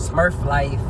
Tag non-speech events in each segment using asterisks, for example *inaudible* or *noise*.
Smurf Life.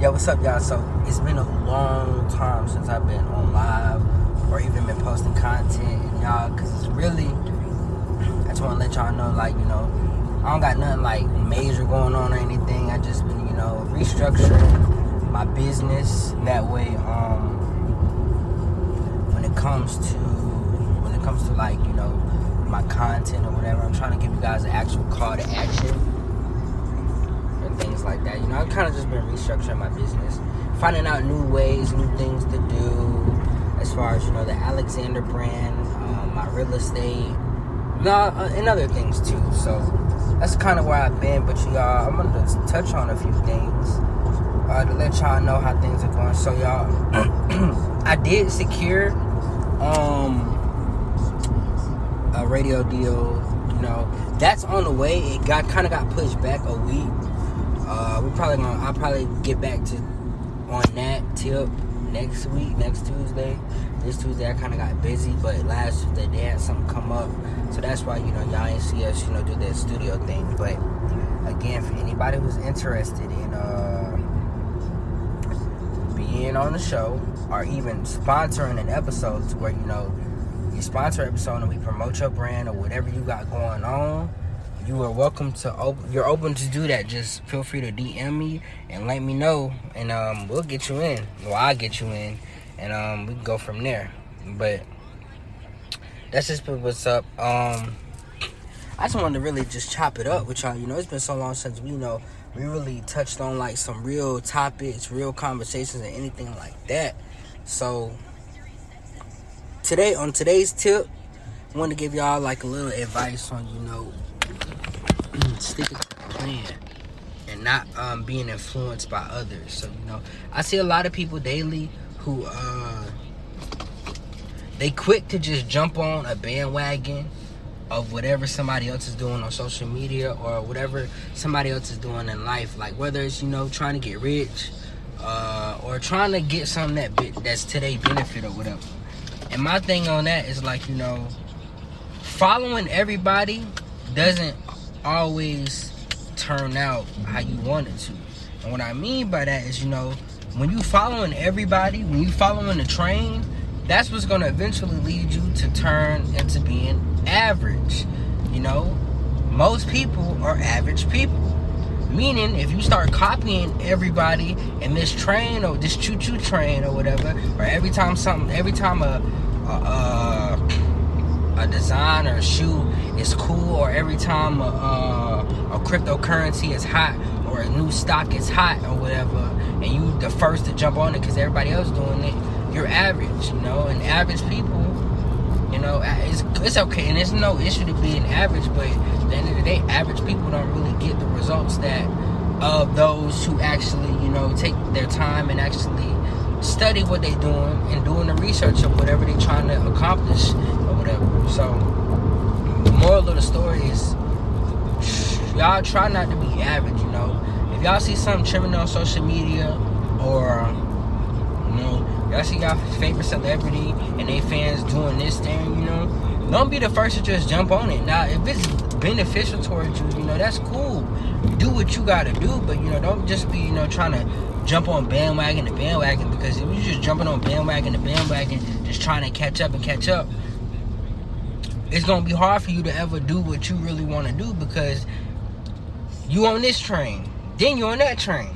Yo, what's up, y'all? So it's been a long time since I've been on live or even been posting content, and y'all, cause it's really. I just want to let y'all know, like you know, I don't got nothing like major going on or anything. I just been, you know, restructuring my business. That way, um, when it comes to when it comes to like you know my content or whatever, I'm trying to give you guys an actual call to action things like that. You know, I've kind of just been restructuring my business, finding out new ways, new things to do, as far as you know, the Alexander brand, um, my real estate, uh, and other things too. So that's kind of where I've been. But y'all, I'm gonna touch on a few things uh, to let y'all know how things are going. So y'all, *clears throat* I did secure um, a radio deal. You know, that's on the way. It got kind of got pushed back a week uh, we're probably gonna. I'll probably get back to on that tip next week, next Tuesday. This Tuesday I kind of got busy, but last Tuesday they had something come up, so that's why you know y'all ain't see us, you know, do that studio thing. But again, for anybody who's interested in uh, being on the show or even sponsoring an episode to where you know you sponsor episode and we promote your brand or whatever you got going on you are welcome to open you're open to do that. Just feel free to dm me and let me know and um, we'll get you in. Well i'll get you in and um, we can go from there. But that's just what's up. Um, i just wanted to really just chop it up with y'all you know it's been so long since we you know we really touched on like some real topics real conversations and anything like that. So today on today's tip I want to give y'all like a little advice on you know sticking to the plan and not um, being influenced by others. So you know, I see a lot of people daily who uh, they quick to just jump on a bandwagon of whatever somebody else is doing on social media or whatever somebody else is doing in life. Like whether it's you know trying to get rich uh, or trying to get something that that's today benefit or whatever. And my thing on that is like you know, following everybody doesn't always turn out how you want it to. And what I mean by that is, you know, when you following everybody, when you following the train, that's what's going to eventually lead you to turn into being average. You know, most people are average people. Meaning, if you start copying everybody in this train or this choo-choo train or whatever, or every time something, every time a, a, a a design or a shoe is cool, or every time a, a, a cryptocurrency is hot, or a new stock is hot, or whatever, and you the first to jump on it because everybody else doing it, you're average, you know. And average people, you know, it's it's okay, and there's no issue to being average, but at the end of the day, average people don't really get the results that of those who actually, you know, take their time and actually study what they're doing and doing the research of whatever they're trying to accomplish whatever. So, moral of the story is y'all try not to be average, you know. If y'all see something trending on social media or, you know, y'all see y'all favorite celebrity and they fans doing this thing, you know, don't be the first to just jump on it. Now, if it's beneficial towards you, you know, that's cool. Do what you gotta do, but, you know, don't just be, you know, trying to jump on bandwagon to bandwagon because if you're just jumping on bandwagon to bandwagon, just trying to catch up and catch up, it's gonna be hard for you to ever do what you really want to do because you on this train, then you're on that train,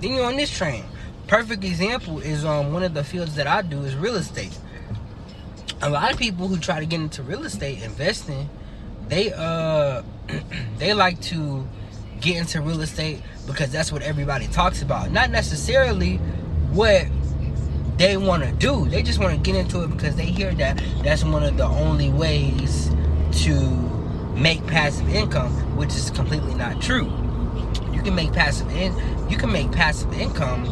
then you're on this train. Perfect example is um one of the fields that I do is real estate. A lot of people who try to get into real estate investing, they uh *clears throat* they like to get into real estate because that's what everybody talks about. Not necessarily what they want to do. They just want to get into it because they hear that that's one of the only ways to make passive income, which is completely not true. You can make passive in you can make passive income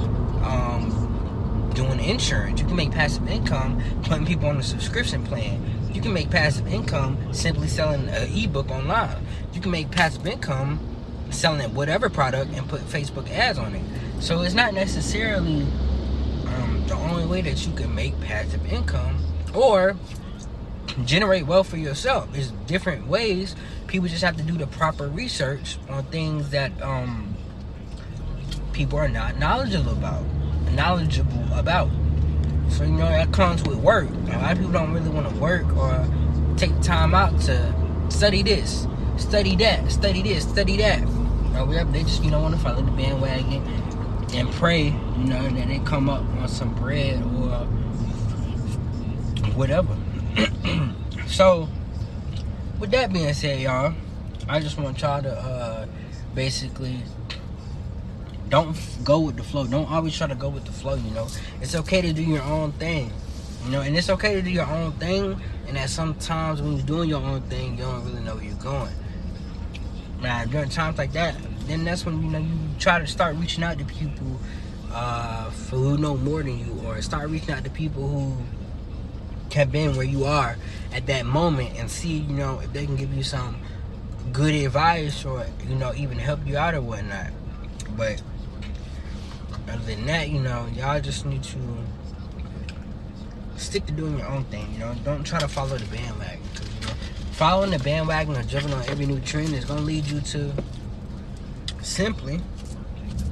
um, doing insurance. You can make passive income putting people on a subscription plan. You can make passive income simply selling an ebook online. You can make passive income selling whatever product and put Facebook ads on it. So it's not necessarily um, the only way that you can make passive income or generate wealth for yourself. There's different ways. People just have to do the proper research on things that um, people are not knowledgeable about. Knowledgeable about. So you know that comes with work. A lot of people don't really want to work or take time out to study this, study that, study this, study that. Or whatever. They just you know want to follow the bandwagon and pray, you know, that they come up on some bread or whatever. *clears throat* so, with that being said, y'all, I just want y'all to uh, basically don't go with the flow. Don't always try to go with the flow. You know, it's okay to do your own thing. You know, and it's okay to do your own thing. And that sometimes when you're doing your own thing, you don't really know where you're going. Now, during times like that, then that's when you know you try to start reaching out to people uh, who know more than you, or start reaching out to people who have been where you are at that moment, and see you know if they can give you some good advice or you know even help you out or whatnot. But other than that, you know, y'all just need to stick to doing your own thing. You know, don't try to follow the bandwagon. You know, following the bandwagon or jumping on every new trend is gonna lead you to simply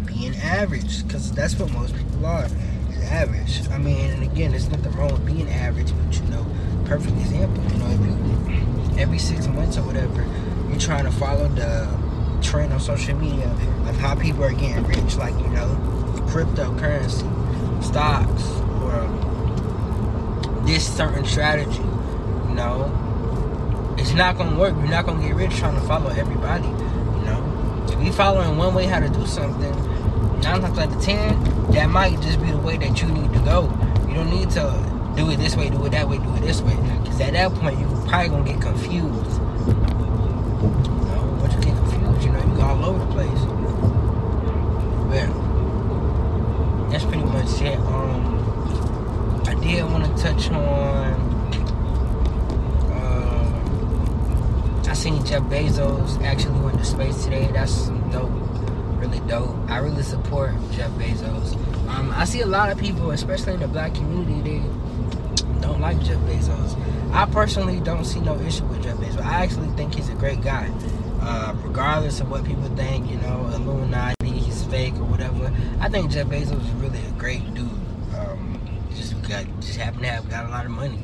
being average. Cause that's what most people are. Is average. I mean, and again, there's nothing wrong with being average, but you know, perfect example. You know, every six months or whatever, you're trying to follow the trend on social media of how people are getting rich, like you know, cryptocurrency, stocks, or this certain strategy. You know, it's not gonna work. You're not gonna get rich trying to follow everybody. If you following one way how to do something, nine times out of ten, that might just be the way that you need to go. You don't need to do it this way, do it that way, do it this way. Because at that point, you're probably gonna get confused. You know, once you get confused, you know, you go all over the place. But that's pretty much it. Um, I did want to touch on. Uh, I seen Jeff Bezos actually went to space today. That's dope, really dope. I really support Jeff Bezos. Um, I see a lot of people, especially in the black community, they don't like Jeff Bezos. I personally don't see no issue with Jeff Bezos. I actually think he's a great guy. Uh, regardless of what people think, you know, Illuminati, he's fake or whatever. I think Jeff Bezos is really a great dude. Um, just got just happened to have got a lot of money,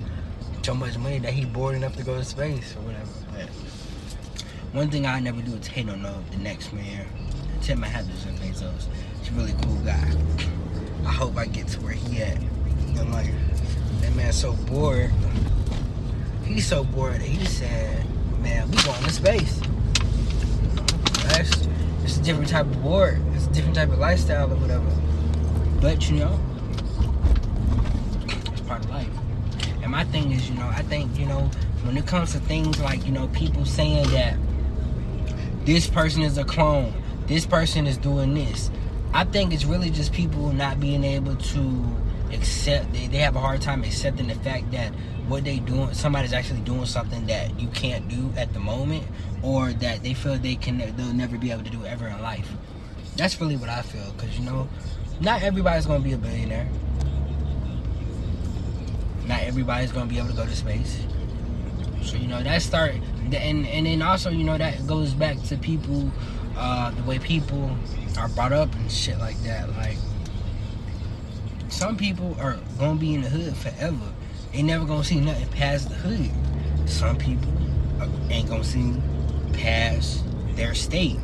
so much money that he bored enough to go to space or whatever. One thing I never do is hate on uh, the next man. Tip my hat to Jeff Bezos. He's a really cool guy. I hope I get to where he at. I'm like, that man's so bored. He's so bored he said, man, we going to space. That's it's a different type of bored. It's a different type of lifestyle or whatever. But you know, it's part of life. And my thing is, you know, I think, you know, when it comes to things like, you know, people saying that this person is a clone, this person is doing this. I think it's really just people not being able to accept they, they have a hard time accepting the fact that what they doing somebody's actually doing something that you can't do at the moment or that they feel they can they'll never be able to do ever in life. That's really what i feel because you know not everybody's gonna be a billionaire. Not everybody's gonna be able to go to space so you know that start and and then also you know that goes back to people uh the way people are brought up and shit like that like some people are gonna be in the hood forever. They never gonna see nothing past the hood. Some people ain't gonna see past their state,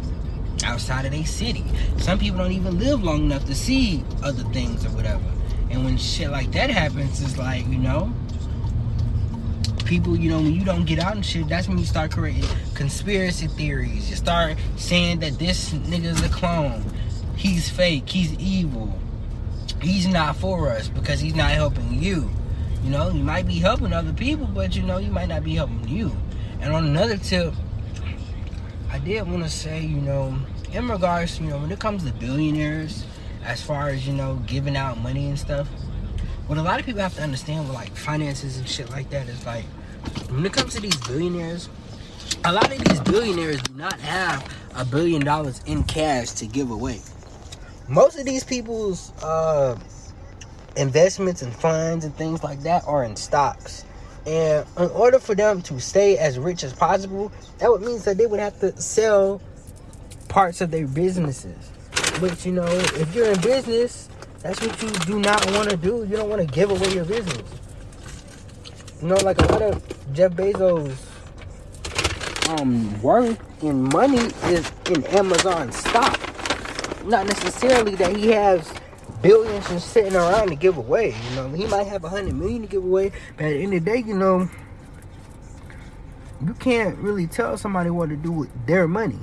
outside of their city. Some people don't even live long enough to see other things or whatever. And when shit like that happens, it's like, you know, people, you know, when you don't get out and shit, that's when you start creating conspiracy theories. You start saying that this nigga's a clone. He's fake. He's evil he's not for us because he's not helping you. You know, you might be helping other people, but you know, you might not be helping you. And on another tip, I did want to say, you know, in regards, to, you know, when it comes to billionaires, as far as, you know, giving out money and stuff, what a lot of people have to understand with like finances and shit like that is like, when it comes to these billionaires, a lot of these billionaires do not have a billion dollars in cash to give away most of these people's uh, investments and funds and things like that are in stocks. And in order for them to stay as rich as possible, that would mean that they would have to sell parts of their businesses. But you know, if you're in business, that's what you do not want to do. You don't want to give away your business. You know, like a lot of Jeff Bezos' um worth in money is in Amazon stock. Not necessarily that he has billions and sitting around to give away. You know, he might have a hundred million to give away, but at the end of the day, you know, you can't really tell somebody what to do with their money.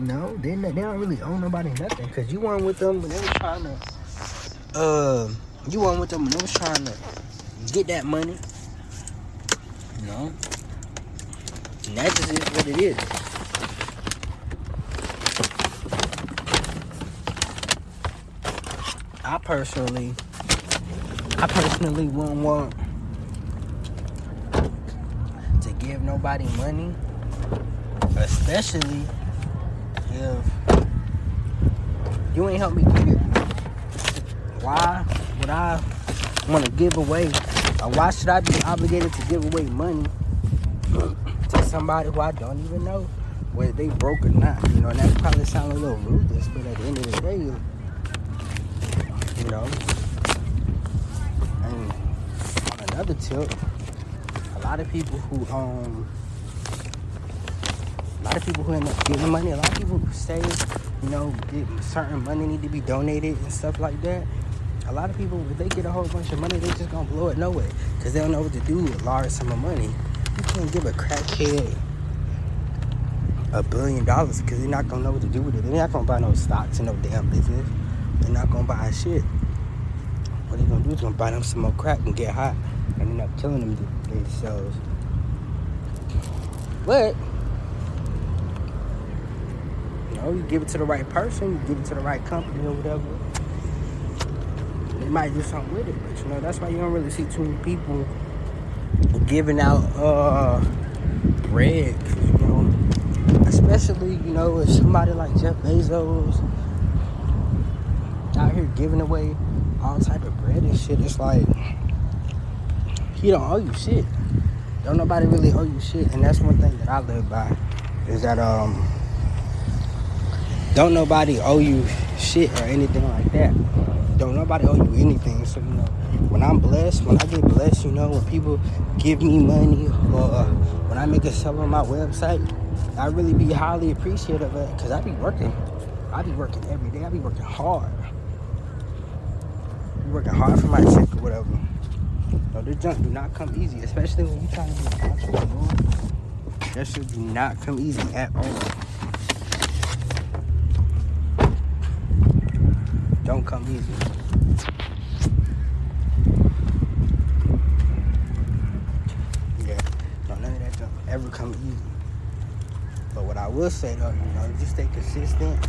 No, they they don't really owe nobody nothing because you weren't with them when they were trying to. Uh, you weren't with them when they was trying to get that money. You know, and that just is what it is. I personally, I personally wouldn't want to give nobody money, especially you ain't help me get it. Why would I want to give away, or why should I be obligated to give away money to somebody who I don't even know whether they broke or not? You know, and that probably sounds a little ruthless, but at the end of the day, you know. And on another tip, a lot of people who um lot of people who end up giving money, a lot of people who say, you know, certain money need to be donated and stuff like that. A lot of people, if they get a whole bunch of money, they just gonna blow it no way because they don't know what to do with a large sum of money. You can't give a crackhead a billion dollars because they're not gonna know what to do with it. They're not gonna buy no stocks in no damn business. They're not gonna buy shit. What they're gonna do is gonna buy them some more crack and get high and end up killing them themselves. But know, you give it to the right person, you give it to the right company or whatever. They might do something with it, but you know that's why you don't really see too many people giving out uh bread, you know. Especially, you know, with somebody like Jeff Bezos out here giving away all type of bread and shit. It's like he don't owe you shit. Don't nobody really owe you shit, and that's one thing that I live by is that um don't nobody owe you shit or anything like that. Don't nobody owe you anything. So you know, when I'm blessed, when I get blessed, you know, when people give me money or uh, when I make a sell on my website, I really be highly appreciative of it because I be working. I be working every day. I be working hard. Be working hard for my check or whatever. No, this junk do not come easy, especially when you trying to be an entrepreneur. That shit do not come easy at all. Don't come easy. Yeah, no, none of that ever come easy. But what I will say though, you know, just stay consistent,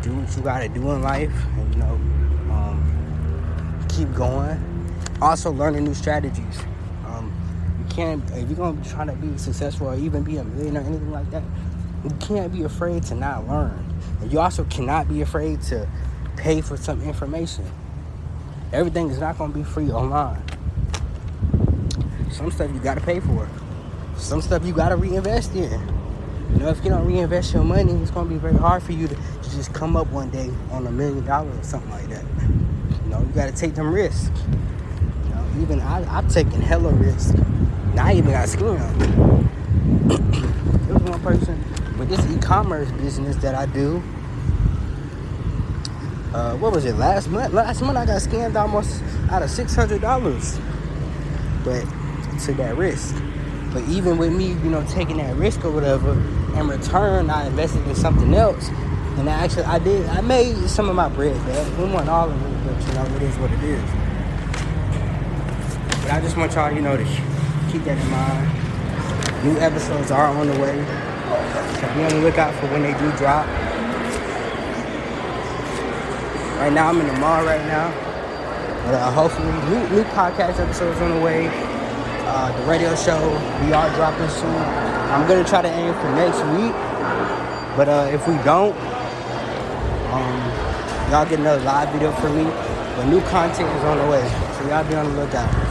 do what you gotta do in life, and you know, um, keep going. Also, learning new strategies. Um, you can't if you're gonna be trying to be successful or even be a millionaire or anything like that. You can't be afraid to not learn. And you also cannot be afraid to pay for some information. Everything is not gonna be free online. Some stuff you gotta pay for. Some stuff you gotta reinvest in. You know, if you don't reinvest your money, it's gonna be very hard for you to, to just come up one day on a million dollars or something like that. You know, you gotta take them risks. You know, even I, I've taken hella risks. Now I even got scammed. *clears throat* there was one person with this e-commerce business that I do. Uh, what was it last month? Last month I got scammed almost out of six hundred dollars, but took that risk. But even with me, you know, taking that risk or whatever, in return I invested in something else, and I actually I did I made some of my bread back. We want all of it, but you know it is what it is. But I just want y'all, you know, to keep that in mind. New episodes are on the way, so be on the lookout for when they do drop. Right now, I'm in the mall right now. But uh, hopefully, new, new podcast episodes on the way. Uh, the radio show, we are dropping soon. I'm gonna try to aim for next week. But uh, if we don't, um, y'all get another live video from me. But new content is on the way, so y'all be on the lookout.